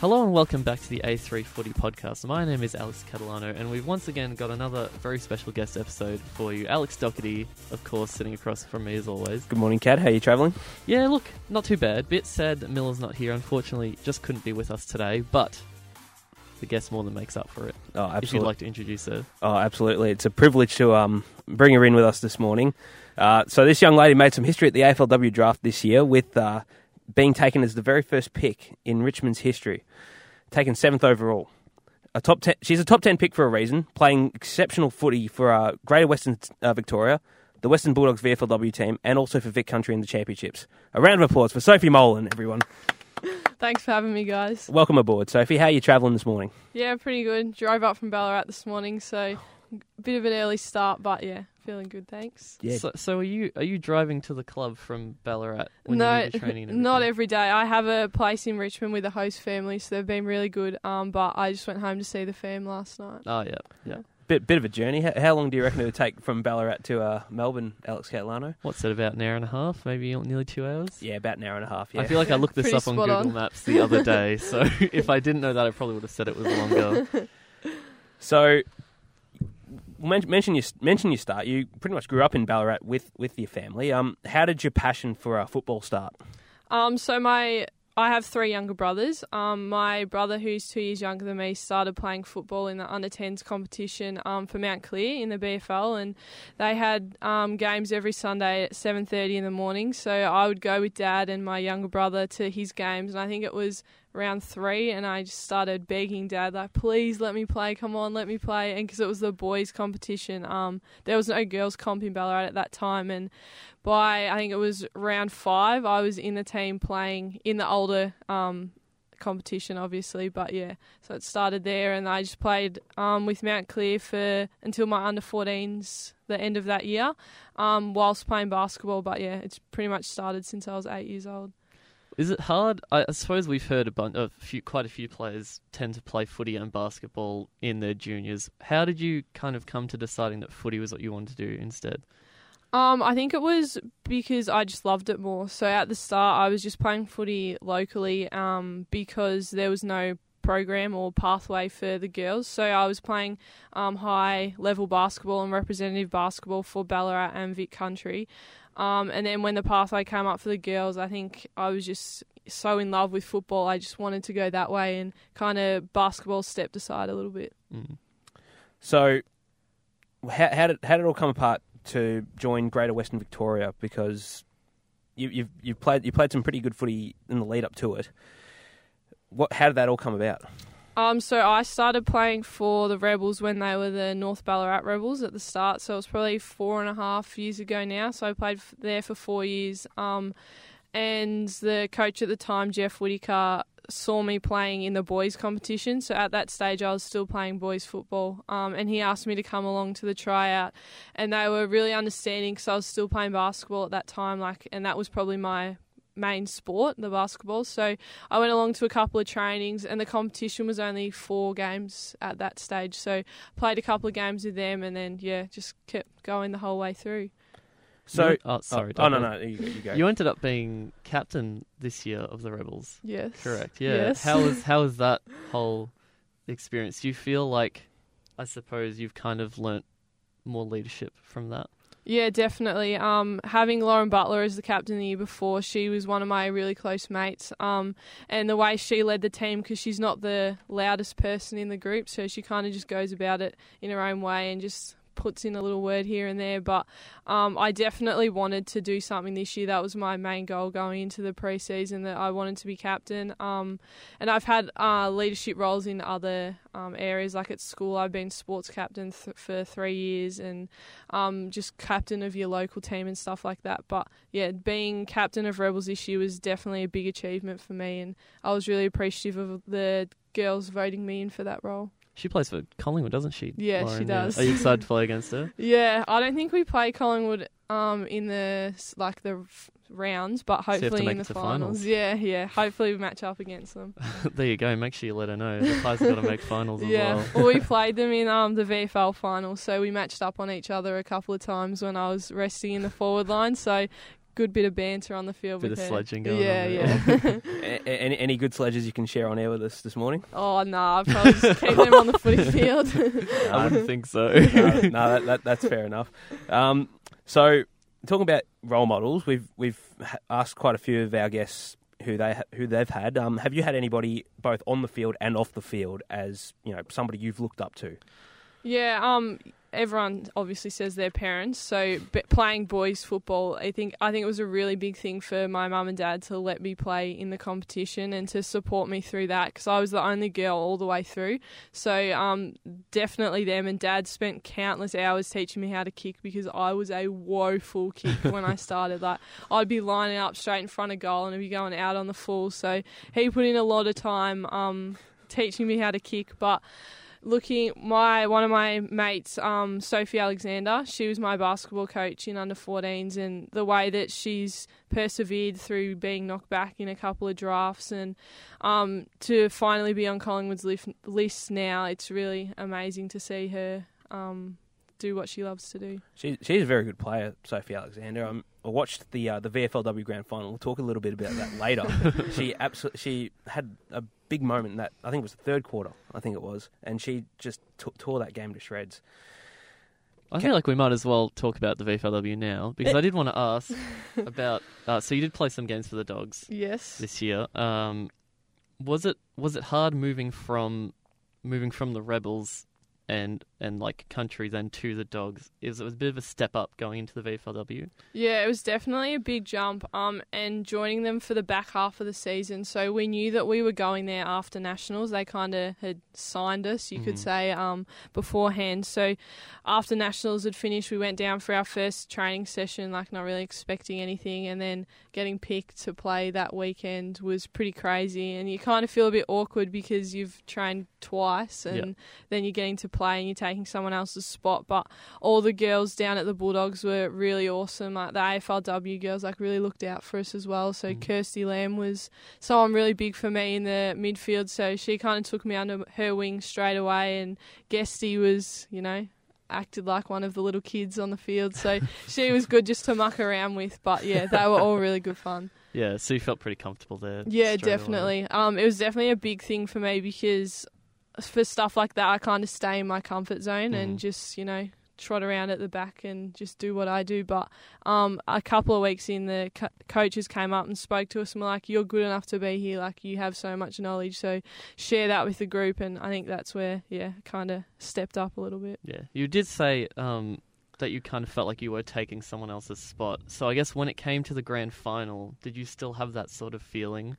Hello and welcome back to the A340 Podcast. My name is Alex Catalano, and we've once again got another very special guest episode for you. Alex Doherty, of course, sitting across from me as always. Good morning, Cat. How are you travelling? Yeah, look, not too bad. Bit sad that Miller's not here. Unfortunately, just couldn't be with us today, but the guest more than makes up for it. Oh, If you'd like to introduce her. oh, absolutely. It's a privilege to um, bring her in with us this morning. Uh, so this young lady made some history at the AFLW draft this year with uh, being taken as the very first pick in Richmond's history, taken seventh overall. A top ten, she's a top ten pick for a reason, playing exceptional footy for uh, Greater Western uh, Victoria, the Western Bulldogs VFLW team, and also for Vic Country in the championships. A round of applause for Sophie Molan, everyone. Thanks for having me, guys. Welcome aboard, Sophie. How are you travelling this morning? Yeah, pretty good. Drove up from Ballarat this morning, so a bit of an early start, but yeah, feeling good. Thanks. Yeah. So, so are you are you driving to the club from Ballarat when no, you need your training? And not every day. I have a place in Richmond with a host family, so they've been really good. Um, but I just went home to see the fam last night. Oh yeah, yeah. Bit bit of a journey. How, how long do you reckon it would take from Ballarat to uh, Melbourne, Alex Catalano? What's it about an hour and a half? Maybe nearly two hours. Yeah, about an hour and a half. Yeah. I feel like I looked this Pretty up on Google on. Maps the other day, so if I didn't know that, I probably would have said it was longer. so. Men- Mention your mention your start. You pretty much grew up in Ballarat with, with your family. Um, how did your passion for uh, football start? Um, so my I have three younger brothers. Um, my brother, who's two years younger than me, started playing football in the under 10s competition um, for Mount Clear in the BFL, and they had um, games every Sunday at 7:30 in the morning. So I would go with dad and my younger brother to his games, and I think it was round three, and I just started begging dad like, please let me play, come on, let me play, and because it was the boys' competition, um, there was no girls' comp in Ballarat at that time, and by I think it was round five, I was in the team playing in the older um, competition, obviously. But yeah, so it started there, and I just played um, with Mount Clear for until my under 14s, the end of that year, um, whilst playing basketball. But yeah, it's pretty much started since I was eight years old. Is it hard? I suppose we've heard a bunch, a few, quite a few players tend to play footy and basketball in their juniors. How did you kind of come to deciding that footy was what you wanted to do instead? Um, I think it was because I just loved it more. So at the start, I was just playing footy locally um, because there was no program or pathway for the girls. So I was playing um, high level basketball and representative basketball for Ballarat and Vic Country. Um, and then when the pathway came up for the girls, I think I was just so in love with football. I just wanted to go that way, and kind of basketball stepped aside a little bit. Mm. So, how, how did how did it all come apart to join Greater Western Victoria? Because you, you've you've played you played some pretty good footy in the lead up to it. What how did that all come about? Um, so I started playing for the Rebels when they were the North Ballarat Rebels at the start. So it was probably four and a half years ago now. So I played there for four years. Um, and the coach at the time, Jeff Whitaker, saw me playing in the boys competition. So at that stage, I was still playing boys football. Um, and he asked me to come along to the tryout, and they were really understanding because I was still playing basketball at that time. Like, and that was probably my main sport, the basketball. So I went along to a couple of trainings, and the competition was only four games at that stage. So played a couple of games with them, and then yeah, just kept going the whole way through. So, You- oh, sorry. oh, oh no no you, you go. You ended up being captain this year of the Rebels. Yes, Correct. Yeah. Yes. How was how was that whole experience? Do you feel like, I suppose you've kind of learnt more leadership from that? Yeah, definitely. Um, having Lauren Butler as the captain the year before, she was one of my really close mates. Um, and the way she led the team, because she's not the loudest person in the group, so she kind of just goes about it in her own way and just puts in a little word here and there. But um, I definitely wanted to do something this year. That was my main goal going into the preseason. That I wanted to be captain. Um, and I've had uh, leadership roles in other um, areas, like at school. I've been sports captain th- for three years and um, just captain of your local team and stuff like that. But yeah, being captain of Rebels this year was definitely a big achievement for me, and I was really appreciative of the girls voting me in for that role. She plays for Collingwood, doesn't she? Yeah, she Lauren? does. Are you excited to play against her? Yeah, I don't think we play Collingwood um, in the like the rounds, but you have to hopefully make in the finals. finals. Yeah, yeah. Hopefully we match up against them. there you go. Make sure you let her know. The players got to make finals as yeah. well. well, we played them in um the VFL final, so we matched up on each other a couple of times when I was resting in the forward line. So good bit of banter on the field Bit with of her. sledging going yeah, on yeah. A- a- any, any good sledges you can share on air with us this morning? oh no, I'll probably just keep them on the footy field. I wouldn't think so. no, no, that, that, that's fair enough. Um, so, talking about role models, we've we've asked quite a few of our guests who they ha- who they've had. Um, have you had anybody both on the field and off the field as you know somebody you've looked up to? Yeah, um, everyone obviously says their parents. So playing boys football, I think I think it was a really big thing for my mum and dad to let me play in the competition and to support me through that because I was the only girl all the way through. So um, definitely them and dad spent countless hours teaching me how to kick because I was a woeful kick when I started. Like I'd be lining up straight in front of goal and I'd be going out on the full. So he put in a lot of time um, teaching me how to kick, but looking my one of my mates um Sophie Alexander she was my basketball coach in under 14s and the way that she's persevered through being knocked back in a couple of drafts and um to finally be on Collingwood's lif- list now it's really amazing to see her um do what she loves to do She, she's a very good player, Sophie Alexander. Um, I watched the uh, the VFLW Grand Final. We'll talk a little bit about that later. she absolutely she had a big moment in that. I think it was the third quarter. I think it was, and she just t- tore that game to shreds. I feel like we might as well talk about the VFLW now because I did want to ask about. Uh, so you did play some games for the Dogs yes this year. Um, was it was it hard moving from moving from the Rebels and and like country then to the Dogs? Is it was a bit of a step up going into the VFLW? Yeah, it was definitely a big jump. Um, and joining them for the back half of the season, so we knew that we were going there after nationals. They kind of had signed us, you could Mhm. say, um, beforehand. So after nationals had finished, we went down for our first training session, like not really expecting anything, and then getting picked to play that weekend was pretty crazy. And you kind of feel a bit awkward because you've trained twice, and Yeah. then you're getting to play and you're taking someone else's spot. But all the girls down at the Bulldogs were really awesome. Like the AFLW girls, like really looked out for us as well. So Mm. Kirsty Lamb was someone really big for me in the midfield. So she kind of took me under her wing straight away. And Guesty was, you know, acted like one of the little kids on the field. So she was good just to muck around with. But yeah, they were all really good fun. Yeah, so you felt pretty comfortable there. Yeah, straight away. definitely. Um, it was definitely a big thing for me because for stuff like that, I kind of stay in my comfort zone Mhm. and just you know trot around at the back and just do what I do. But um, a couple of weeks in, the co- coaches came up and spoke to us and were like, "You're good enough to be here. Like you have so much knowledge, so share that with the group." And I think that's where yeah, kind of stepped up a little bit. Yeah, you did say um, that you kind of felt like you were taking someone else's spot. So I guess when it came to the grand final, did you still have that sort of feeling?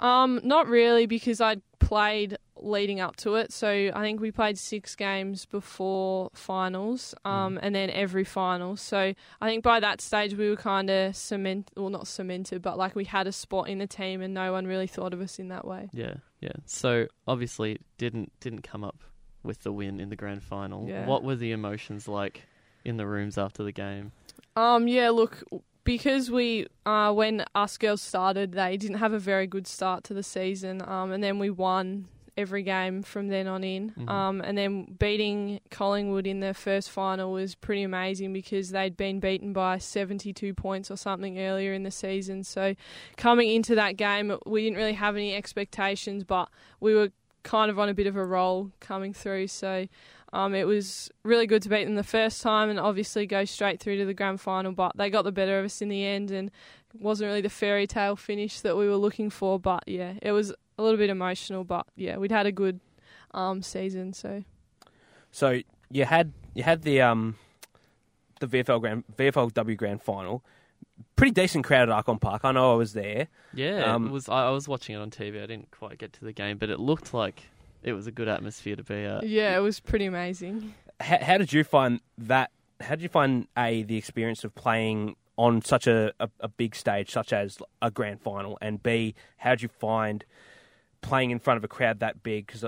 Um, not really because I'd played leading up to it. So I think we played six games before finals, um, and then every final. So I think by that stage we were kind of cement, well not cemented, but like we had a spot in the team, and no one really thought of us in that way. Yeah, yeah. So obviously it didn't didn't come up with the win in the grand final. Yeah. What were the emotions like in the rooms after the game? Um, yeah, look, because we, uh, when us girls started, they didn't have a very good start to the season, um, and then we won every game from then on in. Mhm. Um, and then beating Collingwood in their first final was pretty amazing because they'd been beaten by 72 points or something earlier in the season. So coming into that game, we didn't really have any expectations, but we were kind of on a bit of a roll coming through. So um, it was really good to beat them the first time and obviously go straight through to the grand final. But they got the better of us in the end, and it wasn't really the fairy tale finish that we were looking for. But yeah, it was a little bit emotional. But yeah, we'd had a good um, season. So So you had you had the um the VFL grand VFLW grand final. Pretty decent crowd at Ikon Park. I know I was there. Yeah, Um, it was. I, I was watching it on TV. I didn't quite get to the game, but it looked like it was a good atmosphere to be at. yeah, it was pretty amazing. How, how did you find that? How did you find a the experience of playing on such a, a, a big stage, such as a grand final, and b how did you find playing in front of a crowd that big? Because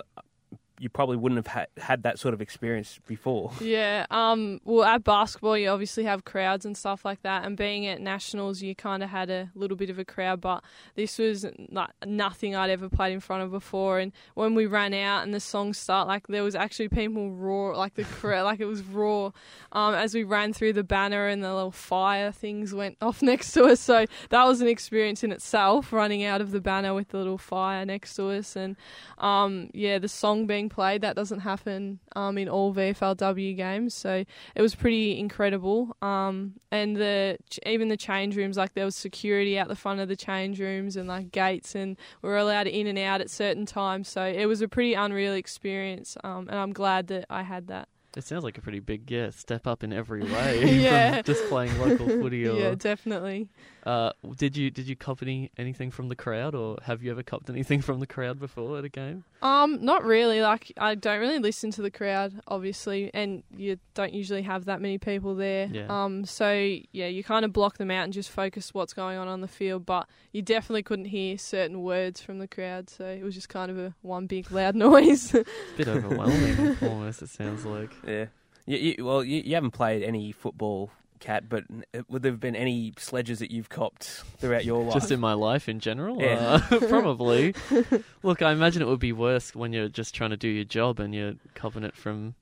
you probably wouldn't have had, had that sort of experience before. Yeah. Um. Well, at basketball, you obviously have crowds and stuff like that, and being at nationals, you kind of had a little bit of a crowd. But this was like nothing I'd ever played in front of before. And when we ran out and the song start, like there was actually people raw, like the crowd, like it was raw. Um, as we ran through the banner and the little fire things went off next to us. So that was an experience in itself, running out of the banner with the little fire next to us, and um, yeah, the song being played that doesn't happen um, in all VFLW games. So it was pretty incredible. Um, and the even the change rooms, like there was security out the front of the change rooms and like gates, and we were allowed in and out at certain times. So it was a pretty unreal experience, um, and I'm glad that I had that. It sounds like a pretty big yeah step up in every way Yeah. from just playing local footy. Or yeah, definitely. uh, did you did you cop any anything from the crowd, or have you ever copped anything from the crowd before at a game? Um, not really. Like I don't really listen to the crowd, obviously, and you don't usually have that many people there. Yeah. Um, so yeah, you kind of block them out and just focus what's going on on the field. But you definitely couldn't hear certain words from the crowd, so it was just kind of a one big loud noise. It's a bit overwhelming, almost. It sounds like. Yeah. You, you, well, you, you haven't played any football, Cat, but would there have been any sledges that you've copped throughout your life? Just in my life in general, Yeah. uh, probably. Look, I imagine it would be worse when you're just trying to do your job and you're copping it from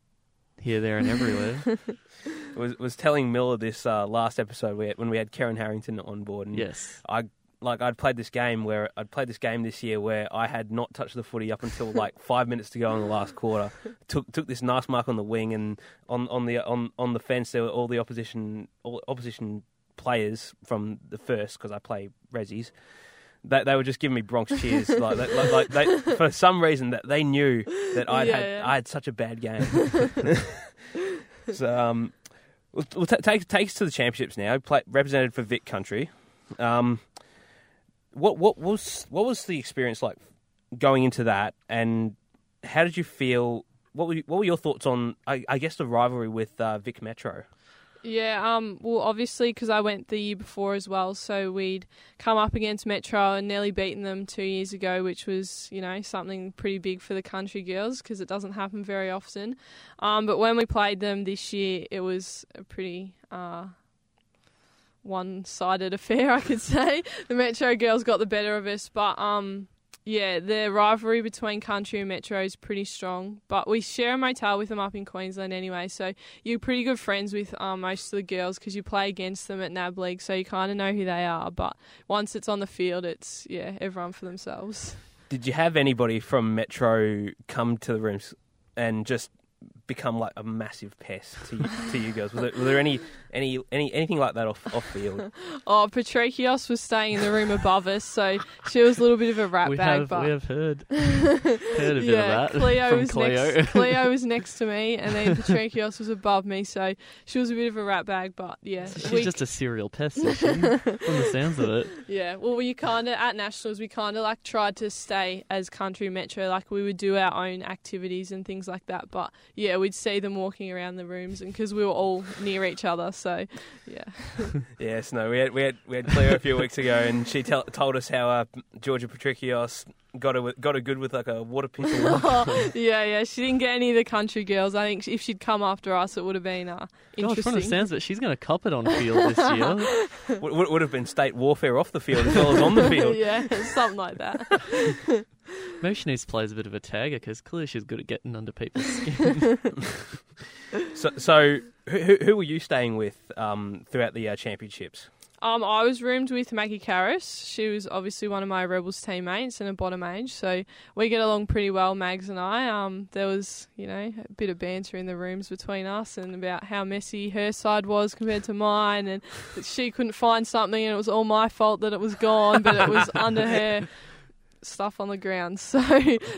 here, there, and everywhere. was was telling Miller this uh, last episode we had, when we had Karen Harrington on board. And yes. I like I'd played this game where I'd played this game this year where I had not touched the footy up until like five minutes to go in the last quarter. Took took this nice mark on the wing and on on the on on the fence there were all the opposition all opposition players from the first because I play resis. They, they were just giving me Bronx cheers like like, like, like they, for some reason that they knew that I Yeah, had yeah. I had such a bad game. so um, we'll, we'll take take us to the championships now. Play, represented for Vic Country. Um, what what was what was the experience like going into that, and how did you feel? What were you, what were your thoughts on? I, I guess the rivalry with uh, Vic Metro. Yeah, um, well, obviously, because I went the year before as well, so we'd come up against Metro and nearly beaten them two years ago, which was, you know, something pretty big for the country girls because it doesn't happen very often. Um, but when we played them this year, it was a pretty uh, one sided affair, I could say. the Metro girls got the better of us, but um, yeah, the rivalry between country and Metro is pretty strong. But we share a motel with them up in Queensland anyway, so you're pretty good friends with um, most of the girls because you play against them at NAB League, so you kind of know who they are. But once it's on the field, it's yeah, everyone for themselves. Did you have anybody from Metro come to the rooms and just become like a massive pest to you, to you girls? Was there, was there any any any anything like that off off field? Oh, Patricios was staying in the room above us, so she was a little bit of a rat we bag. have but we have heard heard a bit yeah, of that Cleo from was Cleo. next. Cleo was next to me, and then Patricios was above me, so she was a bit of a rat bag. But yeah, She's we- just a serial pest, she? from the sounds of it. Yeah, well, we kind of at nationals we kind of like tried to stay as country metro, like we would do our own activities and things like that. But yeah, we'd see them walking around the rooms, and because we were all near each other, so yeah, Yes, no, we had we had we had Cleo a few weeks ago, and she tell, told us how uh, Georgia Patricios got a got a good with like a water pistol. yeah, yeah. She didn't get any of the country girls. I think if she'd come after us, it would have been uh, Gosh, interesting. from the sounds of she's going to cop it on field this year. would, would would have been state warfare off the field as well as on the field. yeah, something like that. Maybe she needs to play as a bit of a tagger because clearly she's good at getting under people's skin. So, so who, who who were you staying with um, throughout the uh, championships? Um, I was roomed with Maggie Caris. She was obviously one of my Rebels teammates and a bottom age, so we get along pretty well, Mags and I. Um, there was, you know, a bit of banter in the rooms between us and about how messy her side was compared to mine, and that she couldn't find something and it was all my fault that it was gone, but it was under her stuff on the ground. So,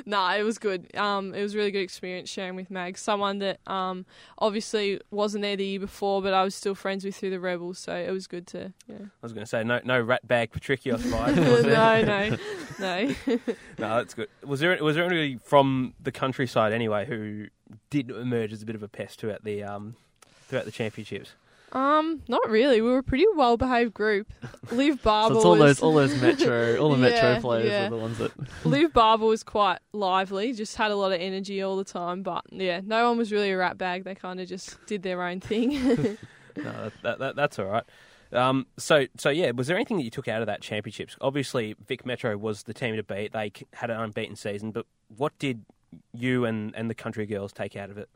nah, it was good. Um, it was a really good experience sharing with Mag, someone that um obviously wasn't there the year before, but I was still friends with through the Rebels, so it was good to yeah. I was going to say no no rat bag Patricios was no, no, no. No, that's good. Was there was there anybody from the countryside anyway who did emerge as a bit of a pest throughout the um, throughout the championships? Um, not really. We were a pretty well behaved group. Liv Barber So it's all was those all those metro all the metro players yeah. are the ones that Liv Barber was quite lively, just had a lot of energy all the time. But yeah, no one was really a rat bag. They kind of just did their own thing. No, that, that, that's all right. Um, so, so yeah, was there anything that you took out of that championships? Obviously, Vic Metro was the team to beat. They had an unbeaten season, but what did you and, and the country girls take out of it?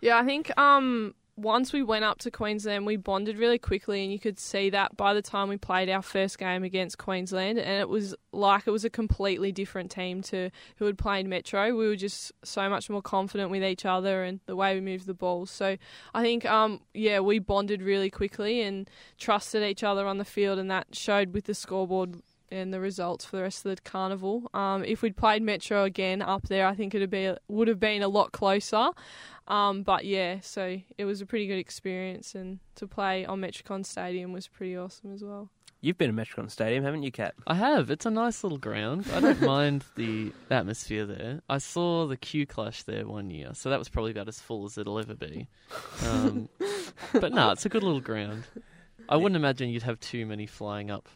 Yeah, I think um, once we went up to Queensland, we bonded really quickly, and you could see that by the time we played our first game against Queensland, and it was like it was a completely different team to who had played Metro. We were just so much more confident with each other and the way we moved the ball. So I think, um, yeah, we bonded really quickly and trusted each other on the field, and that showed with the scoreboard and the results for the rest of the carnival. Um, if we'd played Metro again up there, I think it'd be would have been a lot closer. Um, but yeah, so it was a pretty good experience, and to play on Metricon Stadium was pretty awesome as well. You've been to Metricon Stadium, haven't you, Kat? I have. It's a nice little ground. I don't mind the atmosphere there. I saw the Q Clash there one year, so that was probably about as full as it'll ever be. Um, but no, it's a good little ground. I wouldn't imagine you'd have too many flying up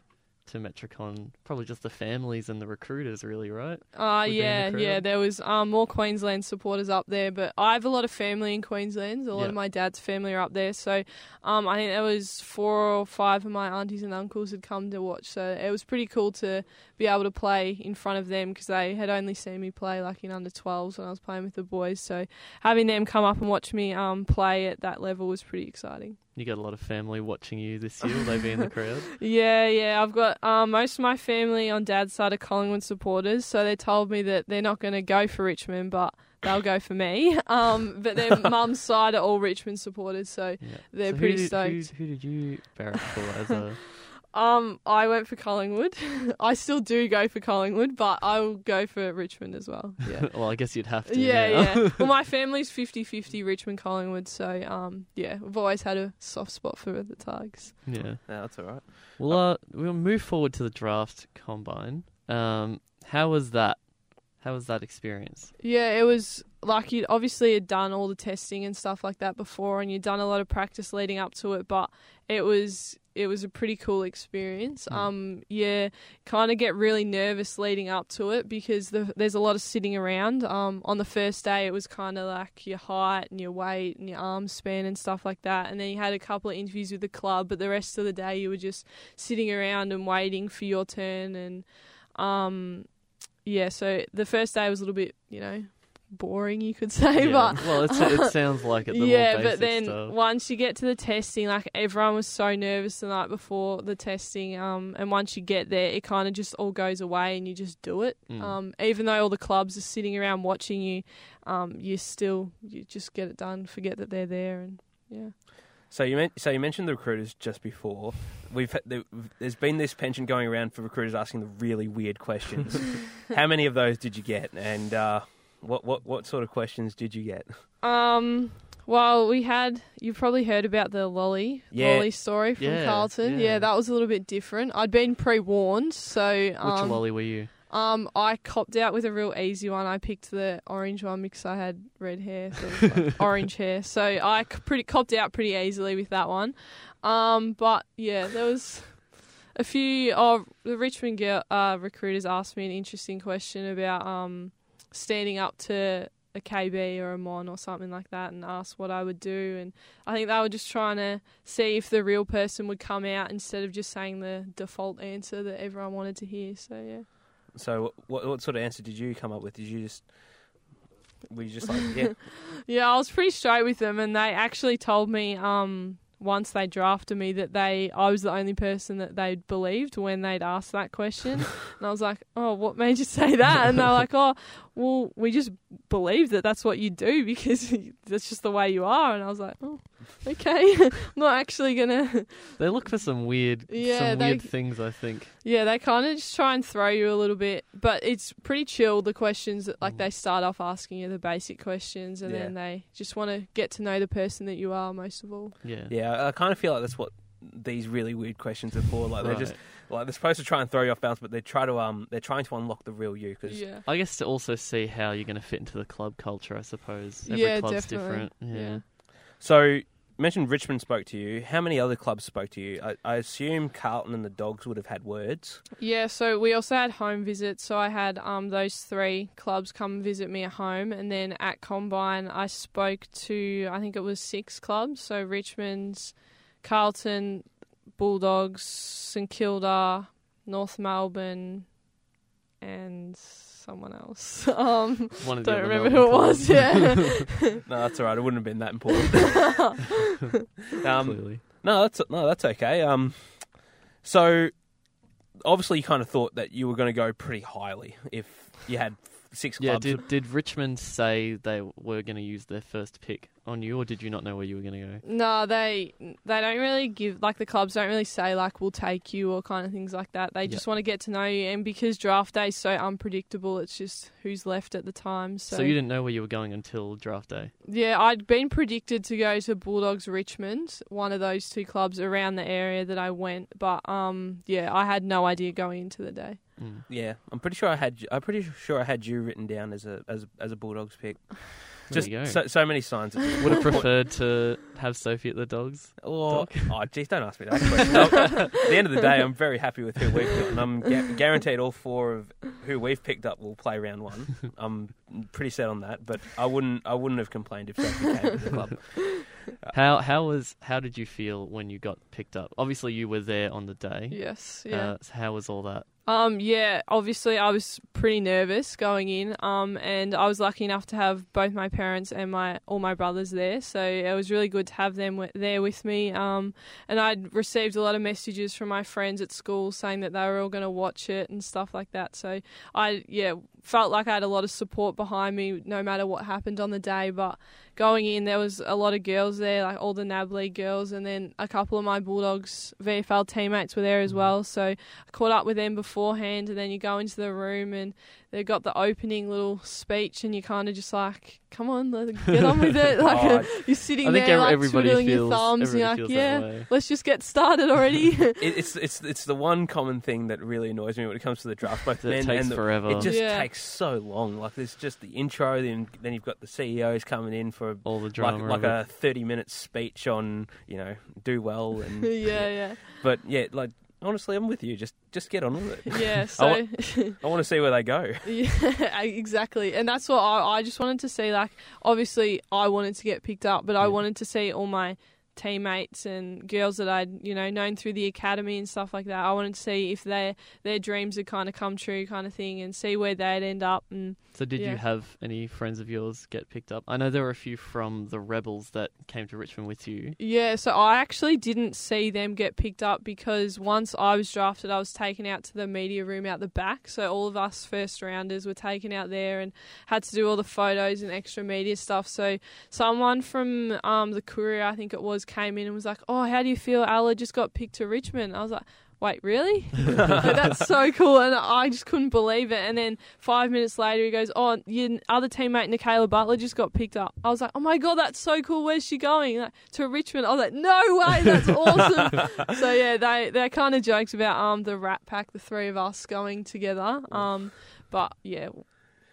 to Metricon. Probably just the families and the recruiters, really, right? Uh, be in yeah, yeah. There was um, more Queensland supporters up there, but I have a lot of family in Queensland. A lot Yeah. of my dad's family are up there, so um, I think there was four or five of my aunties and uncles had come to watch. So it was pretty cool to be able to play in front of them because they had only seen me play like in under 12s when I was playing with the boys. So having them come up and watch me um, play at that level was pretty exciting. You got a lot of family watching you this year. Will they be in the crowd? Yeah, yeah. I've got um, most of my family on dad's side are Collingwood supporters, so they told me that they're not going to go for Richmond, but they'll go for me. Um, but their mum's side are all Richmond supporters, so Yeah. they're So pretty did, stoked. Who, who did you barrack for as a? Um, I went for Collingwood. I still do go for Collingwood, but I will go for Richmond as well. Yeah. well, I guess you'd have to. Yeah, now. yeah. Well, my family's 50-50 Richmond Collingwood, so um, yeah, we've always had a soft spot for the Tigers. yeah. No, that's all right. Well, uh, we'll move forward to the draft combine. Um, how was that? How was that experience? Yeah, it was like you obviously had done all the testing and stuff like that before, and you'd done a lot of practice leading up to it. But it was it was a pretty cool experience. Mm. Um, yeah, kind of get really nervous leading up to it because the, there's a lot of sitting around. Um, on the first day, it was kind of like your height and your weight and your arm span and stuff like that. And then you had a couple of interviews with the club, but the rest of the day you were just sitting around and waiting for your turn and um yeah, so the first day was a little bit, you know, boring, you could say, Yeah. but well, it's, it sounds like it. The yeah, more but then stuff. once you get to the testing, like everyone was so nervous the night before the testing, um, and once you get there, it kind of just all goes away and you just do it. Mm. Um, even though all the clubs are sitting around watching you, um, you still you just get it done, forget that they're there, and yeah. So you men- so you mentioned the recruiters just before. We've had, there, there's been this penchant going around for recruiters asking the really weird questions. How many of those did you get, and uh, what what what sort of questions did you get? Um. Well, we had you've probably heard about the lolly Yeah. lolly story from Yeah, Carlton. yeah. Yeah. that was a little bit different. I'd been pre warned, so Which um, lolly were you? um, I copped out with a real easy one. I picked the orange one because I had red hair, so it was like orange hair. So I c- pretty copped out pretty easily with that one. Um, but yeah, there was a few. Oh, the Richmond girl, uh, recruiters asked me an interesting question about um, standing up to a KB or a Mon or something like that, and asked what I would do. And I think they were just trying to see if the real person would come out instead of just saying the default answer that everyone wanted to hear. So yeah. So what what sort of answer did you come up with? Did you just were you just like yeah Yeah, I was pretty straight with them, and they actually told me um, once they drafted me that they I was the only person that they'd believed when they'd asked that question, and I was like, "Oh, what made you say that?" And they're like, "Oh, well, we just believe that that's what you do because that's just the way you are." And I was like, "Oh, okay, I'm not actually gonna." They look for some weird, Yeah, some they- weird things. I think. Yeah, they kind of just try and throw you a little bit, but it's pretty chill. The questions, that, like Mm. they start off asking you the basic questions, and Yeah. then they just want to get to know the person that you are most of all. Yeah. yeah? I kind of feel like that's what these really weird questions before. for. Like they're just like they're supposed to try and throw you off balance, but they try to um they're trying to unlock the real you because Yeah, I guess to also see how you're going to fit into the club culture. I suppose every Yeah, club's definitely. different. Yeah. Yeah. So mentioned Richmond spoke to you. How many other clubs spoke to you? I, I assume Carlton and the Dogs would have had words. Yeah, so we also had home visits. So I had um, those three clubs come visit me at home, and then at Combine, I spoke to I think it was six clubs. So Richmond's, Carlton, Bulldogs, St Kilda, North Melbourne, and someone else. Um, One of don't remember Melbourne who it was. Yeah. No, that's all right. It wouldn't have been that important. um, Clearly. no, that's no, that's okay. Um, so obviously, you kind of thought that you were going to go pretty highly if you had six Yeah, did, did Richmond say they were going to use their first pick on you, or did you not know where you were going to go? No, they they don't really give like the clubs don't really say like we'll take you or kind of things like that. They just want to get to know you, and because draft day is so unpredictable, it's just who's left at the time. So, So you didn't know where you were going until draft day. yeah, I'd been predicted to go to Bulldogs Richmond, one of those two clubs around the area that I went, but um yeah, I had no idea going into the day. Mm. Yeah, I'm pretty sure I had. you- I'm pretty sure I had you written down as a as as a Bulldogs pick. There Just you go. so, so many signs. Of Would have preferred to have Sophie at the Dogs. Oh, oh, geez, don't ask me that question. At the end of the day, I'm very happy with who we've got, and I'm gu- guaranteed all four of who we've picked up will play round one. I'm pretty set on that, but I wouldn't. I wouldn't have complained if Sophie came to the club. How how was how did you feel when you got picked up? Obviously, you were there on the day. Yes, yeah. Uh, so how was all that? Um, yeah, obviously I was pretty nervous going in. Um, and I was lucky enough to have both my parents and my all my brothers there, so it was really good to have them w- there with me. Um, and I'd received a lot of messages from my friends at school saying that they were all going to watch it and stuff like that. So I, yeah, felt like I had a lot of support behind me, no matter what happened on the day. But going in, there was a lot of girls there, like all the NAB League girls, and then a couple of my Bulldogs VFL teammates were there as mm. well. So I caught up with them beforehand, and then you go into the room and they got the opening little speech, and you're kind of just like, come on, get on with it. Like Oh, you're sitting I think there, like everybody twiddling feels your thumbs, and you're like, yeah, let's just get started already. It, it's it's it's the one common thing that really annoys me when it comes to the draft. Both It men takes and the, forever. It just Yeah. takes so long. Like there's just the intro, then then you've got the CEOs coming in for all the like drama. like of it. a thirty minute speech on you know do well and yeah, yeah, But yeah, like honestly, I'm with you. Just just get on with it. yeah. So. I want to see where they go. Yeah, exactly. And that's what I, I just wanted to see. Like, obviously, I wanted to get picked up, but I Yeah. wanted to see all my teammates and girls that I'd, you know, known through the academy and stuff like that. I wanted to see if their their dreams had kind of come true, kind of thing, and see where they'd end up. And So did Yeah. you have any friends of yours get picked up? I know there were a few from the Rebels that came to Richmond with you. yeah, so I actually didn't see them get picked up because once I was drafted, I was taken out to the media room out the back. So all of us first rounders were taken out there and had to do all the photos and extra media stuff. So someone from um, the Courier, I think it was, came in and was like, "Oh, how do you feel? Ella just got picked to Richmond." I was like. Wait, really? Like, that's so cool, and I just couldn't believe it. And then five minutes later, he goes, "Oh, your other teammate Nicola Butler just got picked up." I was like, "Oh my god, that's so cool! Where's she going?" Like, to Richmond. I was like, "No way, that's awesome!" so yeah, they they kind of joked about um the Rat Pack, the three of us going together. Um, but yeah,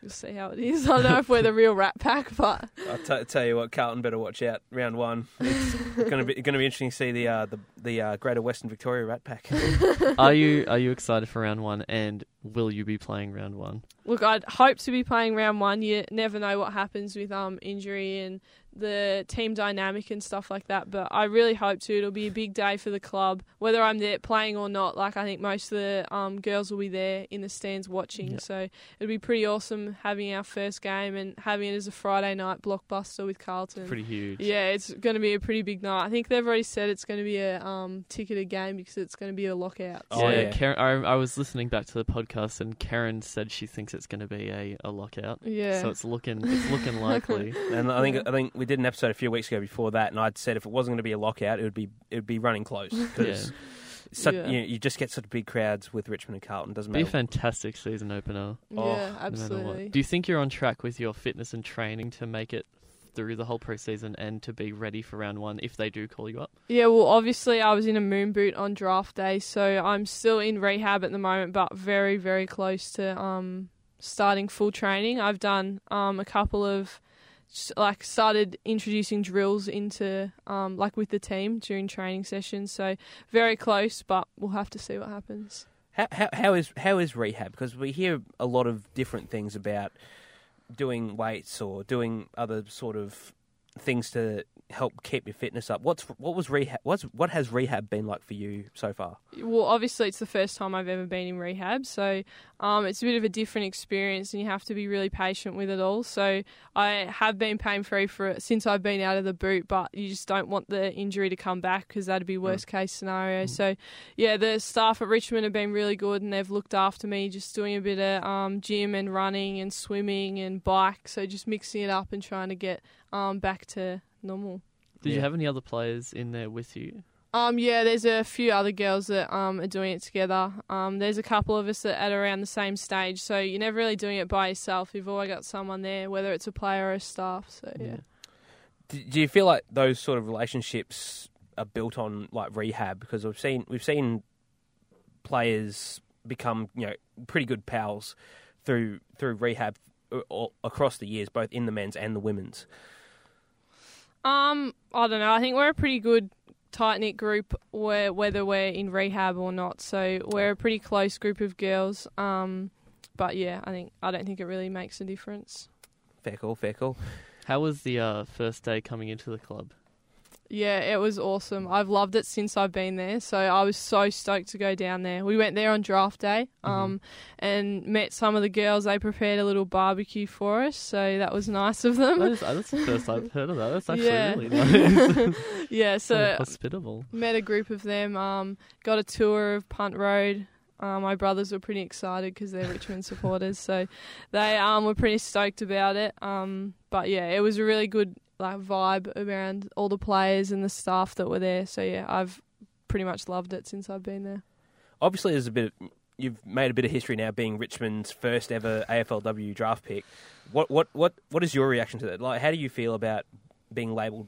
we'll see how it is. I don't know if we're the real Rat Pack, but I'll t- tell you what, Carlton better watch out. Round one, it's going to be going to be interesting to see the uh, the the uh, Greater Western Victoria Rat Pack. are you are you excited for round one? And will you be playing round one? Look, I'd hope to be playing round one. You never know what happens with um injury and the team dynamic and stuff like that. But I really hope to. It'll be a big day for the club, whether I'm there playing or not. Like I think most of the um girls will be there in the stands watching. Yeah. So it'll be pretty awesome having our first game and having it as a Friday night blockbuster with Carlton. Pretty huge. Yeah, it's going to be a pretty big night. I think they've already said it's going to be a um, ticketed game because it's going to be a lockout. Oh, yeah, yeah. Karen, I, I was listening back to the podcast, and Karen said she thinks it's going to be a, a lockout. Yeah. So it's looking it's looking likely. And I think Yeah. I think we did an episode a few weeks ago before that, and I'd said if it wasn't going to be a lockout, it would be it would be running close because such, Yeah. you, know, you just get such big crowds with Richmond and Carlton. Doesn't Be a fantastic season opener. Oh, yeah, no no absolutely. Do you think you're on track with your fitness and training to make it through the whole preseason and to be ready for round one if they do call you up? Yeah, well, obviously, I was in a moon boot on draft day, so I'm still in rehab at the moment, but very, very close to um, starting full training. I've done um, a couple of s- like started introducing drills into um, like with the team during training sessions. So very close, but we'll have to see what happens. How, how, how is how is rehab? Because we hear a lot of different things about doing weights or doing other sort of things to help keep your fitness up. What's what was rehab? What's what has rehab been like for you so far? Well, obviously, it's the first time I've ever been in rehab, so um, it's a bit of a different experience, and you have to be really patient with it all. So I have been pain free for it since I've been out of the boot, but you just don't want the injury to come back because that'd be worst case scenario. So yeah, the staff at Richmond have been really good, and they've looked after me, just doing a bit of um, gym and running and swimming and bike. So just mixing it up and trying to get um, back to normal. Did Yeah. you have any other players in there with you? Um, yeah, there's a few other girls that um are doing it together. Um, there's a couple of us that at around the same stage, so you're never really doing it by yourself. You've always got someone there, whether it's a player or a staff. So yeah. Do, do you feel like those sort of relationships are built on like rehab? Because we've seen we've seen players become you know pretty good pals through through rehab uh, all, across the years, both in the men's and the women's. Um, I don't know. I think we're a pretty good tight knit group, where whether we're in rehab or not. So we're a pretty close group of girls. Um, but yeah, I think I don't think it really makes a difference. Fair call, fair call. How was the uh, first day coming into the club? Yeah, it was awesome. I've loved it since I've been there. So I was so stoked to go down there. We went there on draft day um, and met some of the girls. They prepared a little barbecue for us, so that was nice of them. That is, that's the first I've heard of that. That's actually Yeah. really nice. yeah, so so hospitable. met a group of them. Um, got a tour of Punt Road. Uh, my brothers were pretty excited because they're Richmond supporters, so they um, were pretty stoked about it. Um, but yeah, it was a really good like vibe around all the players and the staff that were there. So yeah, I've pretty much loved it since I've been there. Obviously, there's a bit. Of, you've made a bit of history now, being Richmond's first ever AFLW draft pick. What what what what is your reaction to that? Like, how do you feel about being labelled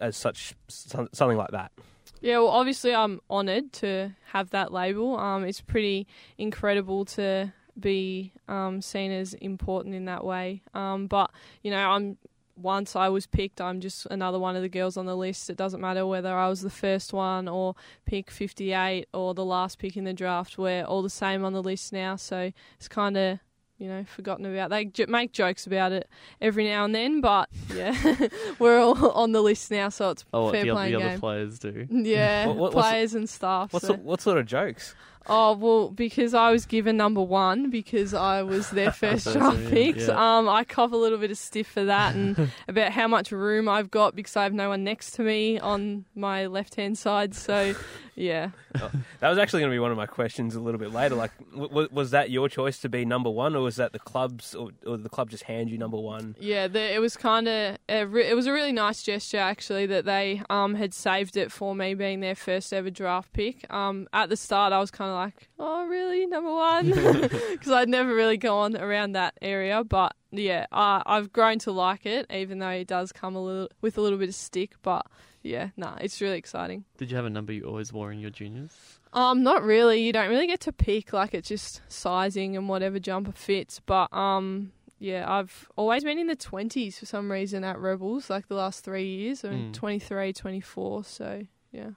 as such something like that? Yeah, well, obviously I'm honoured to have that label. Um, it's pretty incredible to be um, seen as important in that way. Um, but you know, I'm once I was picked, I'm just another one of the girls on the list. It doesn't matter whether I was the first one or pick 58 or the last pick in the draft. We're all the same on the list now, so it's kind of you know forgotten about. They j- make jokes about it every now and then, but yeah, we're all on the list now, so it's Oh, fair the, playing the game. other players do. Yeah, What- what- players and staff. What so- what sort of jokes? Oh well, because I was given number one because I was their first draft pick. yeah. Um, I cough a little bit of stiff for that, and about how much room I've got because I have no one next to me on my left hand side. So, yeah, That was actually going to be one of my questions a little bit later. Like, w- w- was that your choice to be number one, or was that the club's, or, or the club just hand you number one? yeah. The, it was kind of re- it was a really nice gesture actually that they um had saved it for me being their first ever draft pick. Um, at the start I was kind of like, oh really number one, because I'd never really gone around that area. But yeah, uh, I've grown to like it, even though it does come a little with a little bit of stick. But yeah, nah, it's really exciting. Did you have a number you always wore in your juniors? Um, not really. You don't really get to pick. Like it's just sizing and whatever jumper fits. But um, yeah, I've always been in the twenties for some reason at Rebels. Like the last three years, I mean, Mm. 23, 24, So yeah.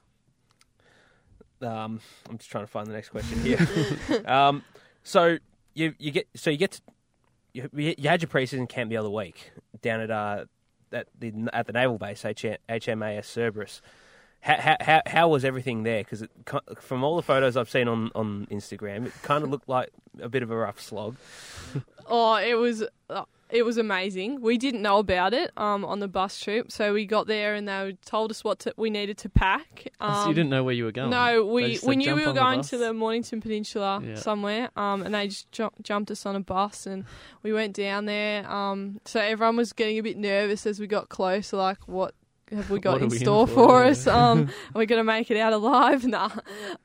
Um, I'm just trying to find the next question here. um, so you you get so you get to, you, you had your preseason camp the other week down at uh at the at the naval base HMAS Cerberus. How, how, how, how was everything there? Because from all the photos I've seen on, on Instagram, it kind of looked like a bit of a rough slog. Oh, it was uh, it was amazing. We didn't know about it um on the bus trip, so we got there and they told us what to, we needed to pack. Um, Oh, so you didn't know where you were going? No, we just we knew we were on the going to the Mornington Peninsula Yeah. somewhere, um, and they just ju- jumped us on a bus and we went down there. Um, so everyone was getting a bit nervous as we got closer, like what have we got in we in store for? for, Yeah. us? Um, are we going to make it out alive? Nah.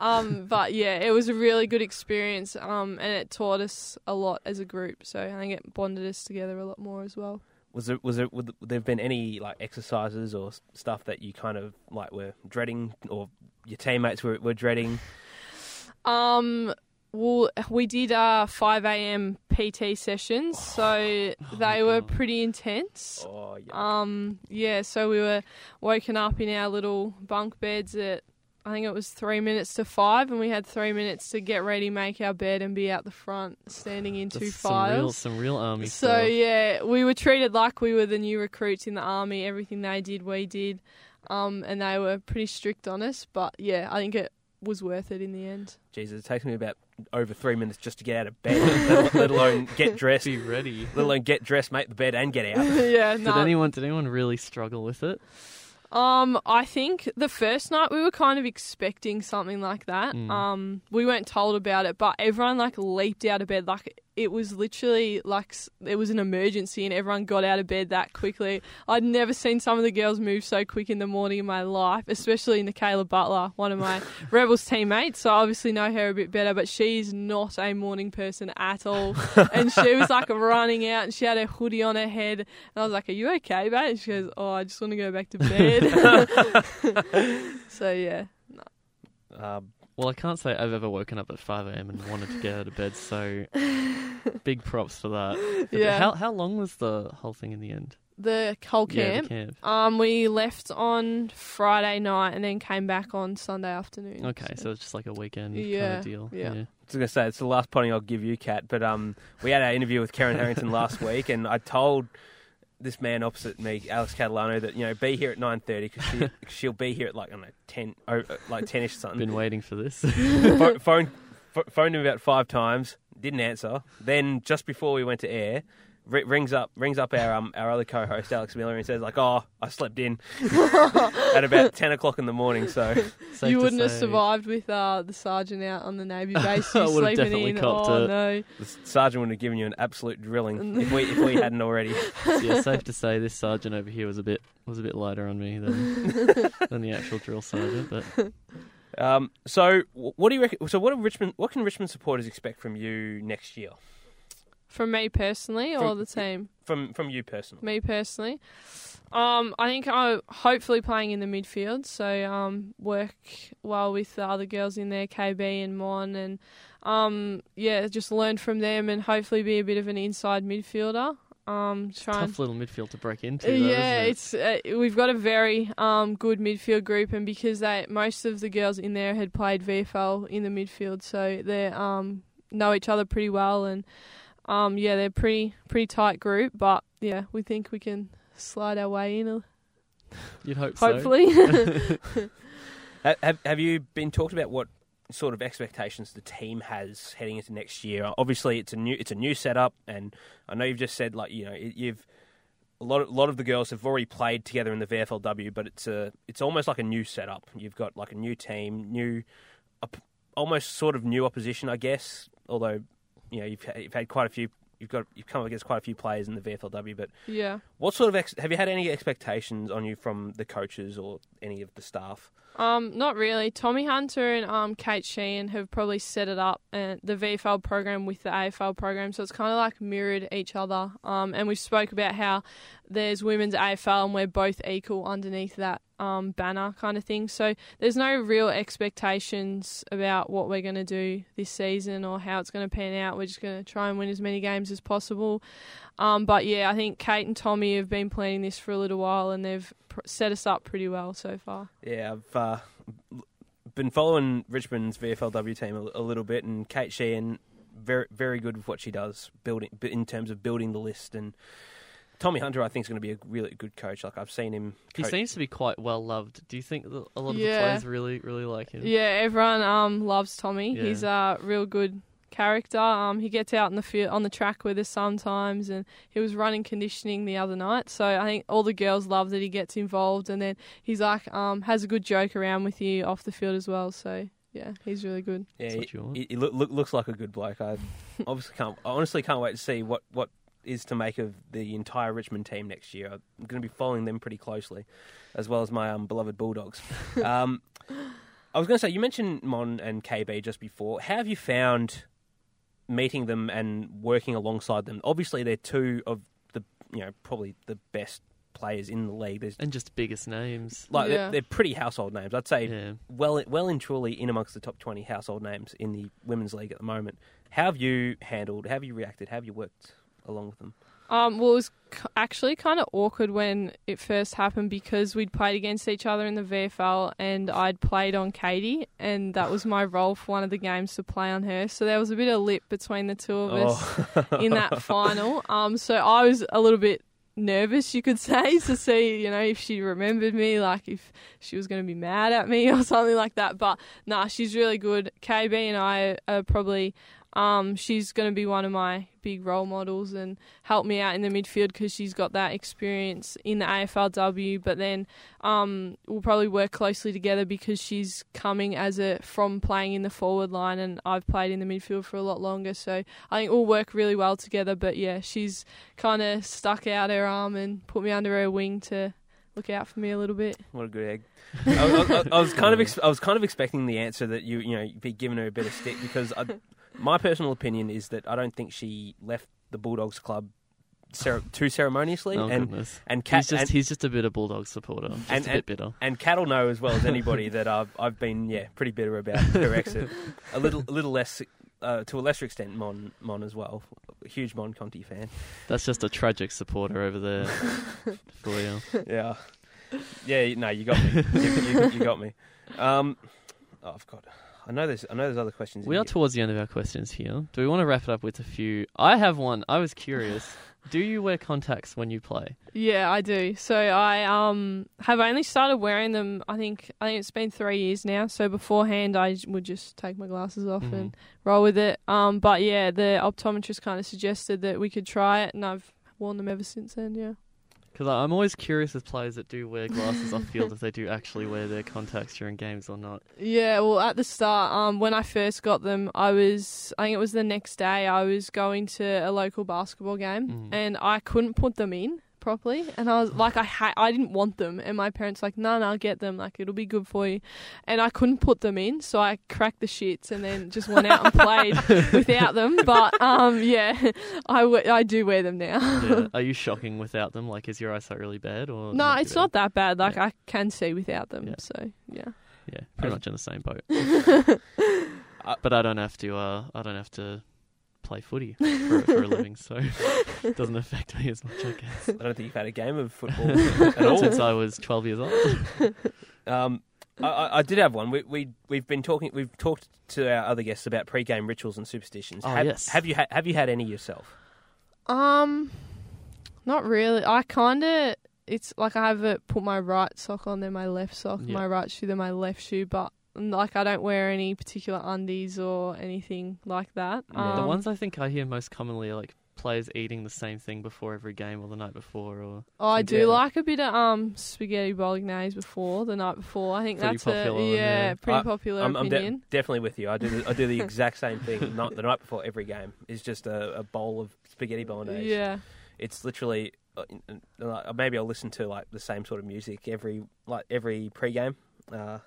Um, but yeah, it was a really good experience, um, and it taught us a lot as a group. So I think it bonded us together a lot more as well. Was there was there would there have been any like exercises or stuff that you kind of like were dreading or your teammates were were dreading? Um, well, we did a 5 a.m. PT sessions, so they my were God. pretty intense. Oh, yeah. Um, yeah, so we were woken up in our little bunk beds at I think it was three minutes to five, and we had three minutes to get ready, make our bed, and be out the front, standing in two That's some real, files. some real army So stuff. yeah, we were treated like we were the new recruits in the army. Everything they did, we did, um, and they were pretty strict on us. But yeah, I think it was worth it in the end. Jesus, it takes me about over three minutes just to get out of bed, let, let alone get dressed, Be ready. let alone get dressed, make the bed, and get out. yeah, Did anyone did anyone really struggle with it? Um, I think the first night we were kind of expecting something like that. Mm. Um, we weren't told about it, but everyone like leaped out of bed like it was literally like s- it was an emergency, and everyone got out of bed that quickly. I'd never seen some of the girls move so quick in the morning in my life, especially Nikayla Butler, one of my Rebels teammates. So I obviously know her a bit better, but she's not a morning person at all. and she was like running out, and she had a hoodie on her head, and I was like, "Are you okay, mate?" And she goes, "Oh, I just want to go back to bed." so yeah, Um, Well, I can't say I've ever woken up at 5 a.m. and wanted to get out of bed, so big props for that. But Yeah. How, how long was the whole thing in the end? the whole Yeah, camp. the camp. Um, we left on Friday night and then came back on Sunday afternoon. Okay, so it's just like a weekend kind Yeah, of deal. yeah. I was going to say, it's the last potting I'll give you, Kat, but um, we had our interview with Karen Harrington last week, and I told this man opposite me, Alex Catalano, that, you know, be here at 9.30 because she, she'll be here at, like, I don't know, 10, oh, uh, like 10ish something. Been waiting for this. Pho- phone, phoned him about five times, didn't answer. Then just before we went to air, ri rings up rings up our um, our other co-host Alex Miller and says like, "Oh, I slept in at about ten o'clock in the morning." So Safe you to wouldn't have say- survived with uh, the sergeant out on the Navy base. I You would've sleeping definitely in. copped oh it. no. the sergeant would have given you an absolute drilling if we if we hadn't already. yeah, safe to say this sergeant over here was a bit was a bit lighter on me than than the actual drill sergeant. But Um, so wh- what do you reckon? So what do Richmond? What can Richmond supporters expect from you next year? From me personally, or From- the team? From from you personally? Me personally, um, I think I'm hopefully playing in the midfield, so um, work well with the other girls in there, KB and Mon, and um, yeah, just learn from them and hopefully be a bit of an inside midfielder. Um, try and tough little midfield to break into. Though, yeah, isn't it? it's uh, we've got a very um, good midfield group, and because they most of the girls in there had played VFL in the midfield, so they um, know each other pretty well, and um, yeah, they're pretty pretty tight group. But yeah, we think we can slide our way in, uh, you'd hope so. hopefully. Ha- Have have you been talked about what sort of expectations the team has heading into next year? Obviously, it's a new it's a new setup, and I know you've just said like you know it- you've a lot of, lot of the girls have already played together in the VFLW, but it's a it's almost like a new setup. You've got like a new team, new almost sort of new opposition, I guess. Although you know you've you've had quite a few. You've got you've come up against quite a few players in the VFLW, but yeah. what sort of ex- have you had any expectations on you from the coaches or any of the staff? Um, not really. Tommy Hunter and um, Kate Sheehan have probably set it up, and the VFL program with the AFL program, so it's kind of like mirrored each other. Um, and we spoke about how there's women's AFL and we're both equal underneath that um, banner kind of thing. So there's no real expectations about what we're going to do this season or how it's going to pan out. We're just going to try and win as many games as possible. Um, but yeah, I think Kate and Tommy have been planning this for a little while and they've set us up pretty well so far. Yeah, I've uh, been following Richmond's VFLW team a, a little bit, and Kate Sheehan very very good with what she does, building in terms of building the list. And Tommy Hunter, I think, is going to be a really good coach. Like I've seen him. He seems to be quite well loved. Do you think that a lot of the players really really like him? Yeah, everyone um loves Tommy. Yeah. He's a real good character. Um, he gets out in the field on the track with us sometimes, and he was running conditioning the other night. So I think all the girls love that he gets involved, and then he's like um has a good joke around with you off the field as well. So yeah, he's really good. Yeah, That's he, what he- he look, look, looks like a good bloke. I obviously can't. I honestly can't wait to see what what is to make of the entire Richmond team next year. I'm going to be following them pretty closely, as well as my um, beloved Bulldogs. um, I was going to say you mentioned Mon and KB just before. How have you found meeting them and working alongside them? Obviously, they're two of the you know probably the best players in the league. There's and just biggest names. like Yeah. they're, they're pretty household names. I'd say Yeah. well, well and truly in amongst the top twenty household names in the women's league at the moment. How have you handled? How have you reacted? How have you worked along with them? Um, well, it was actually kind of awkward when it first happened because we'd played against each other in the VFL and I'd played on Katie, and that was my role for one of the games to play on her. So there was a bit of lip between the two of us Oh. in that final. Um, so I was a little bit nervous, you could say, to see, you know, if she remembered me, like if she was going to be mad at me or something like that. But nah, she's really good. KB and I are probably, um, she's going to be one of my big role models and help me out in the midfield because she's got that experience in the AFLW. But then um, we'll probably work closely together because she's coming as a from playing in the forward line and I've played in the midfield for a lot longer. So I think we'll work really well together. But yeah, she's kind of stuck out her arm and put me under her wing to look out for me a little bit. What a good egg! I, I- I was kind of ex- I was kind of expecting the answer that you you know you'd be giving her a bit of stick because I, my personal opinion is that I don't think she left the Bulldogs club too ceremoniously, Oh and goodness. and Cat he's just and, he's just a bit of bulldog supporter. Just And- a bit bitter. and know as well as anybody that I've I've been yeah pretty bitter about her exit. a little a little less. Uh, to a lesser extent, Mon Mon as well. A huge Mon Conti fan. That's just a tragic supporter over there for you. Yeah, yeah. No, you got me. you, you, you got me. Um, oh, I've got. I know there's. I know there's other questions. We are here. towards the end of our questions here. Do we want to wrap it up with a few? I have one. I was curious. Do you wear contacts when you play? Yeah, I do. So I um have only started wearing them. I think I think it's been three years now. So beforehand, I would just take my glasses off Mhm. and roll with it. Um, but yeah, the optometrist kind of suggested that we could try it, and I've worn them ever since then. Yeah. Because I'm always curious with players that do wear glasses off field if they do actually wear their contacts during games or not. Yeah, well, at the start, um, when I first got them, I was, I think it was the next day, I was going to a local basketball game, Mhm. and I couldn't put them in properly, and I was like, I ha- I didn't want them, and my parents were like, no, no, I'll get them, like it'll be good for you, and I couldn't put them in, so I cracked the shits, and then just went out and played without them. But um, yeah, I, w- I do wear them now. Yeah. Are you shocking without them? Like, is your eyesight really bad? Or no, too it's bad? not that bad. Like Yeah. I can see without them, Yeah. so yeah. Yeah, pretty much in the same boat. but I don't have to. Uh, I don't have to play footy for, for a living, so it doesn't affect me as much. I guess. I don't think you've had a game of football at all. Since I was 12 years old. Um, I, I, I did have one. We, we we've been talking. We've talked to our other guests about pre-game rituals and superstitions. Oh, have, yes. Have you ha- have you had any yourself? Um, not really. I kind of. It's like I have it, put my right sock on, then my left sock, Yeah. my right shoe, then my left shoe. But like I don't wear any particular undies or anything like that. Yeah. the Um, ones I think I hear most commonly are like players eating the same thing before every game or the night before, or Oh, I do Yeah. like a bit of um spaghetti bolognese before the night before. I think Pretty that's popular a yeah, yeah. pretty I- popular I'm, I'm de- opinion. definitely with you. I do the, I do the exact same thing. Not the night before every game is just a, a bowl of spaghetti bolognese. yeah, It's literally uh, in- in- uh, maybe I'll listen to like the same sort of music every like every pre-game. Uh,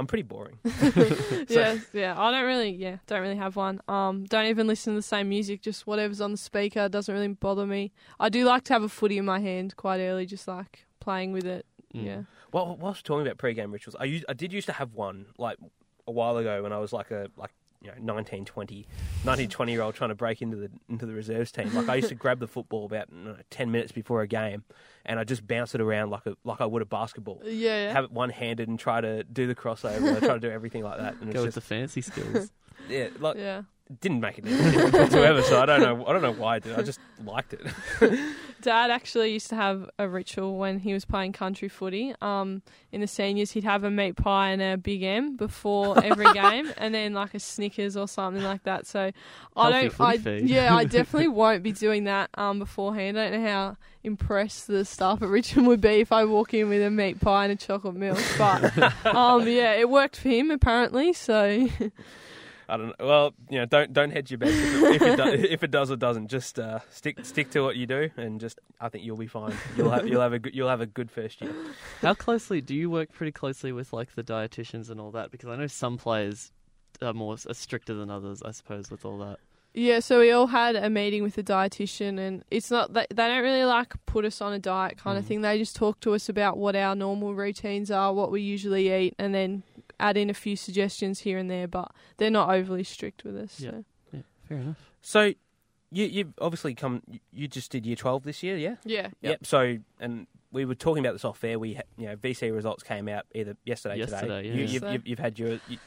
I'm pretty boring. yeah, yeah. I don't really, yeah, don't really have one. Um, don't even listen to the same music. Just whatever's on the speaker doesn't really bother me. I do like to have a footy in my hand quite early, just like playing with it. Mm. Yeah. Well, whilst talking about pre-game rituals, I used, I did used to have one like a while ago when I was like a like you know 19, 20, 19, 20 year old trying to break into the into the reserves team. Like I used to grab the football about I don't know, ten minutes before a game, and I just bounce it around like a like I would a basketball. Yeah, yeah. Have it one handed and try to do the crossover. I try to do everything like that, and it's Go with just the fancy skills. yeah, like yeah. Didn't make it whatsoever. So I don't know. I don't know why I did. I just liked it. Dad actually used to have a ritual when he was playing country footy. Um, in the seniors, he'd have a meat pie and a Big M before every game, and then like a Snickers or something like that. So I Healthy don't. I, feed. yeah, I definitely won't be doing that um beforehand. I don't know how impressed the staff at Richmond would be if I walk in with a meat pie and a chocolate milk, but um, yeah, it worked for him apparently. So I don't know. Well, you know, don't don't hedge your bets if it, if it, do, if it does or doesn't. Just uh, stick stick to what you do, and just I think you'll be fine. You'll have you'll have a good, you'll have a good first year. How closely do you work pretty closely with like the dietitians and all that? Because I know some players are more are stricter than others, I suppose, with all that. Yeah, so we all had a meeting with a dietitian, and it's not that they don't really like put us on a diet kind of Mm. thing. They just talk to us about what our normal routines are, what we usually eat, and then add in a few suggestions here and there. But they're not overly strict with us. Yeah. So. Yeah, fair enough. So, you you obviously come. You just did year twelve this year, yeah? Yeah. Yep. So, and we were talking about this off air. We, ha- you know, VC results came out either yesterday, Yesterday, today. yeah. You, you've, Yesterday. you've, you've had your. You,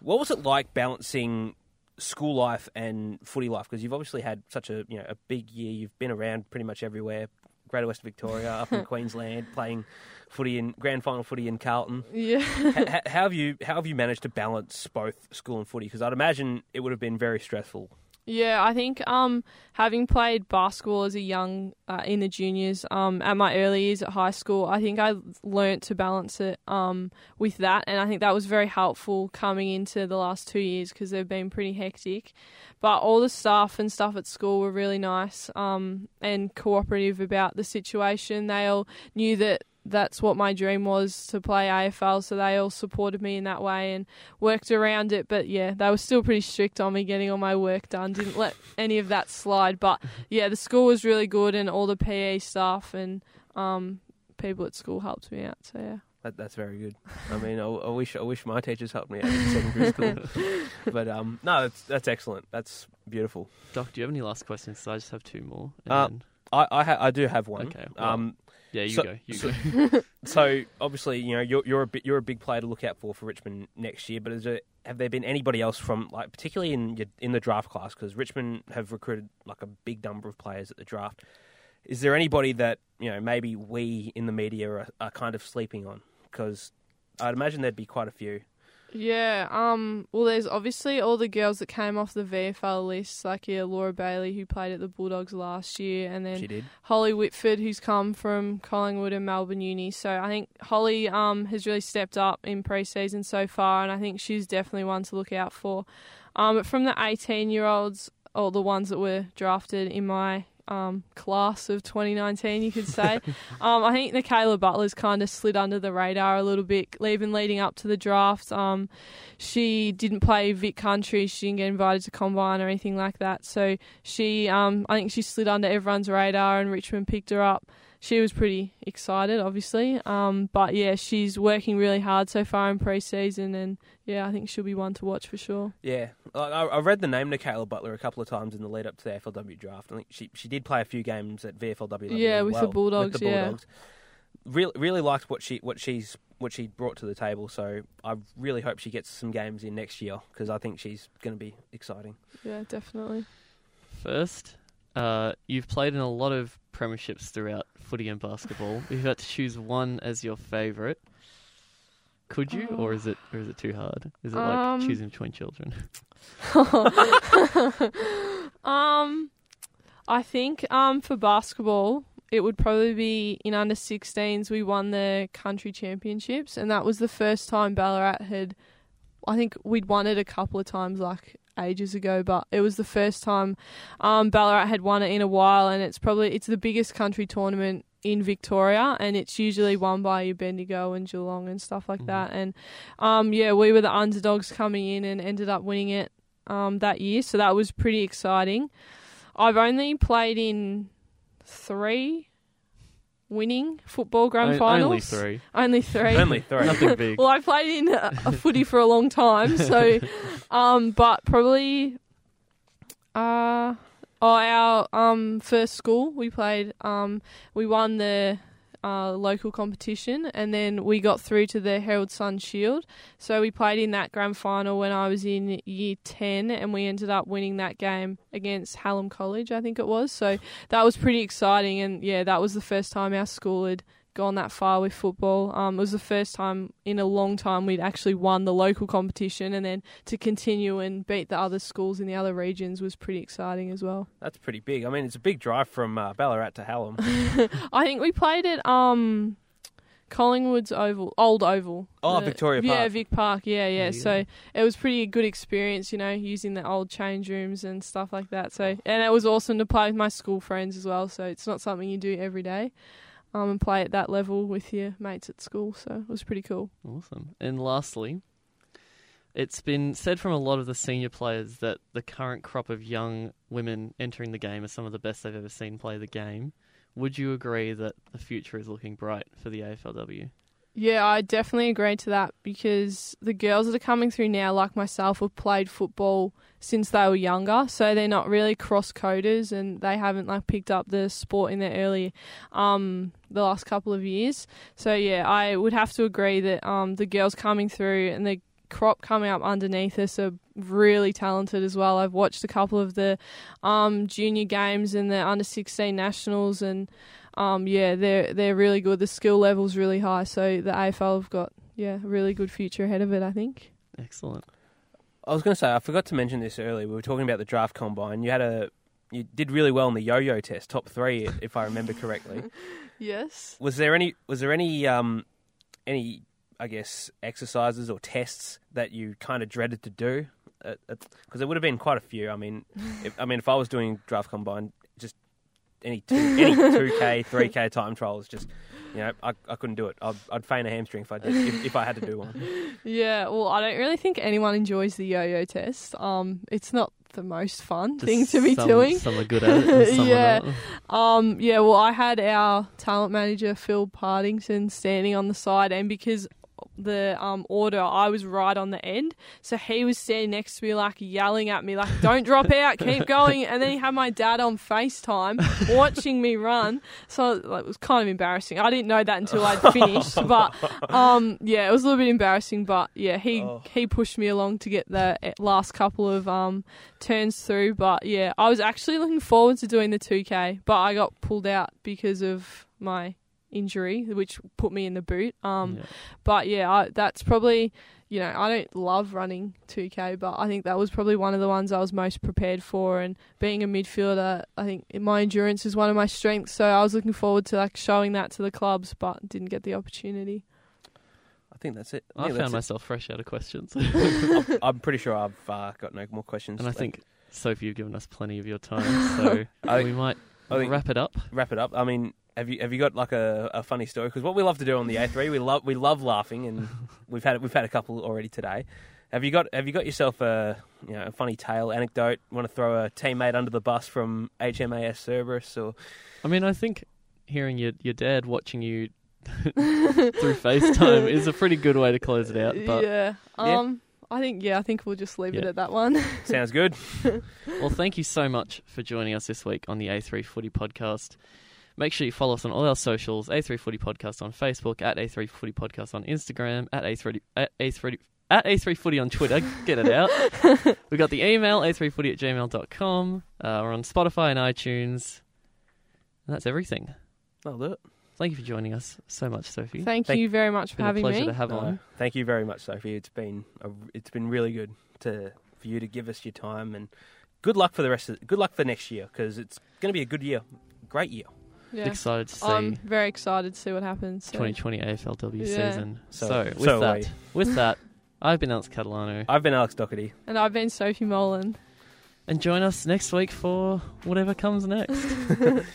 what was it like balancing school life and footy life? Because you've obviously had such a you know a big year. You've been around pretty much everywhere. Greater West Victoria, up in Queensland, playing footy in grand final footy in Carlton. Yeah. H- h- how have you how have you managed to balance both school and footy? Because I'd imagine it would have been very stressful. Yeah, I think um, having played basketball as a young uh, in the juniors um, at my early years at high school, I think I learnt to balance it um, with that, and I think that was very helpful coming into the last two years because they've been pretty hectic. But all the staff and stuff at school were really nice um, and cooperative about the situation. They all knew that that's what my dream was to play AFL, so they all supported me in that way and worked around it. But yeah, they were still pretty strict on me getting all my work done. Didn't let any of that slide. But yeah, the school was really good, and all the PE staff and um, people at school helped me out. So yeah. That, that's very good. I mean, I, I wish I wish my teachers helped me out in secondary school. but um, no, that's that's excellent. That's beautiful. Doc, do you have any last questions? 'Cause I just have two more. and Uh, then- I I, ha- I do have one. Okay, well- Um, yeah, you so- go. You so- go. so obviously, you know, you're you're a bit, you're a big player to look out for for Richmond next year. But is there, have there been anybody else from like particularly in your, in the draft class because Richmond have recruited like a big number of players at the draft. Is there anybody that you know maybe we in the media are, are kind of sleeping on? Because I'd imagine there'd be quite a few. Yeah, um, well, there's obviously all the girls that came off the VFL list, like yeah, Laura Bailey, who played at the Bulldogs last year, and then She did. Holly Whitford, who's come from Collingwood and Melbourne Uni. So I think Holly um, has really stepped up in pre-season so far, and I think she's definitely one to look out for. Um, but from the 18-year-olds, or the ones that were drafted in my um, class of 2019, you could say, um, I think Michaela Butler's kind of slid under the radar a little bit, even leading up to the draft. Um, she didn't play Vic Country. She didn't get invited to combine or anything like that. So she, um, I think she slid under everyone's radar, and Richmond picked her up. She was pretty excited, obviously. Um, but yeah, she's working really hard so far in pre-season, and yeah, I think she'll be one to watch for sure. Yeah, I, I I read the name Nicaela Butler a couple of times in the lead up to the AFLW draft. I think she she did play a few games at VFLW. level Yeah, as with the well, Bulldogs, With the yeah. Bulldogs. Really, really liked what she what she's what she brought to the table. So I really hope she gets some games in next year because I think she's going to be exciting. Yeah, definitely. First, uh, you've played in a lot of premierships throughout footy and basketball. If you had to choose one as your favourite, could you, or is it, or is it too hard? Is it like Um, choosing between children? um, I think um for basketball, it would probably be in under 16s. We won the country championships, and that was the first time Ballarat had. I think we'd won it a couple of times, like ages ago, but it was the first time um, Ballarat had won it in a while, and it's probably it's the biggest country tournament in Victoria, and it's usually won by your Bendigo and Geelong and stuff like Mhm. that. And um, yeah, we were the underdogs coming in and ended up winning it um, that year, so that was pretty exciting. I've only played in three winning football grand O- finals. Only three. Only three. Only three. Nothing big. Well, I played in a, a footy for a long time, so um, but probably uh, oh, our um first school we played um we won the uh, local competition and then we got through to the Herald Sun Shield. So we played in that grand final when I was in year 10 and we ended up winning that game against Hallam College, I think it was. So that was pretty exciting and yeah, that was the first time our school had gone that far with football. Um, it was the first time in a long time we'd actually won the local competition, and then to continue and beat the other schools in the other regions was pretty exciting as well. That's pretty big. I mean, it's a big drive from uh, Ballarat to Hallam. I think we played at um, Collingwood's Oval, Old Oval. Oh, The- Victoria Park. Yeah, Vic Park. Yeah, yeah. Yeah. So it was pretty good experience, you know, using the old change rooms and stuff like that. So and it was awesome to play with my school friends as well. So it's not something you do every day. Um, and play at that level with your mates at school, so it was pretty cool. Awesome. And lastly, It's been said from a lot of the senior players that the current crop of young women entering the game are some of the best they've ever seen play the game. Would you agree that the future is looking bright for the AFLW? Yeah, I definitely agree to that because the girls that are coming through now, like myself, have played football since they were younger, so they're not really cross coders and they haven't like picked up the sport in their early, um, the last couple of years. So yeah, I would have to agree that um, the girls coming through and the crop coming up underneath us are really talented as well. I've watched a couple of the um, junior games and the under sixteen nationals and um, yeah, they're they're really good. The skill level's really high, so the AFL have got yeah a really good future ahead of it. I think. Excellent. I was going to say I forgot to mention this earlier. We were talking about the draft combine. You had a you did really well in the yo-yo test, top three, if I remember correctly. Yes. Was there any was there any um any I guess exercises or tests that you kind of dreaded to do? Because there would have been quite a few. I mean, if, I mean, if I was doing draft combine, just any two, any two k, three k time trials, just you know, I, I couldn't do it. I'd, I'd feign a hamstring if I did if, if I had to do one. Yeah. Well, I don't really think anyone enjoys the yo-yo test. Um, it's not the most fun thing to be some, doing. Some are good at it. Some Yeah. Are. Um, yeah, well, I had our talent manager Phil Partington standing on the side, and because the um order, I was right on the end, so he was standing next to me, like yelling at me, like "Don't drop out, keep going." And then he had my dad on Facetime watching me run, so like, it was kind of embarrassing. I didn't know that until I'd finished, but um, yeah, it was a little bit embarrassing. But yeah, he Oh. he pushed me along to get the eh, last couple of um turns through. But yeah, I was actually looking forward to doing the 2K, but I got pulled out because of my injury, which put me in the boot. Um, Yeah. But yeah, I, that's probably, you know, I don't love running 2K, but I think that was probably one of the ones I was most prepared for. And being a midfielder, I think my endurance is one of my strengths. So I was looking forward to like showing that to the clubs, but didn't get the opportunity. I think that's it. I think found that's myself fresh out of questions. I'm, I'm pretty sure I've uh, got no more questions. And I left. think, Sophie, you've given us plenty of your time, so I- we might I wrap it up. wrap it up. I mean, have you have you got like a, a funny story? Because what we love to do on the A3, we love we love laughing, and we've had we've had a couple already today. Have you got have you got yourself a you know a funny tale anecdote? Want to throw a teammate under the bus from HMAS Cerberus or I mean, I think hearing your your dad watching you through FaceTime is a pretty good way to close it out. But yeah. Yeah. Um, I think yeah, I think we'll just leave it at that one. sounds good? well, thank you so much for joining us this week on the A3 Footy Podcast. Make sure you follow us on all our socials: A3 Footy Podcast on Facebook, at A3 Footy Podcast on Instagram, at A3 at A3 at A3 Footy on Twitter. Get it out. we got the email A3Footy at gmail.com. Uh, we're on Spotify and iTunes. And that's everything. I'll do it. Thank you for joining us so much, Sophie. Thank, Thank- you very much for Been a having pleasure me. to have No, on. thank you very much, Sophie. It's been a, it's been really good to for you to give us your time and good luck for the rest of good luck for next year because it's going to be a good year, great year. Yeah. Excited to see I'm very excited to see what happens. so- 2020 AFLW Yeah. season. So- So, with so are that, with that, I've been Alex Catalano. I've been Alex Doherty. And I've been Sophie Molan. And join us next week for whatever comes next.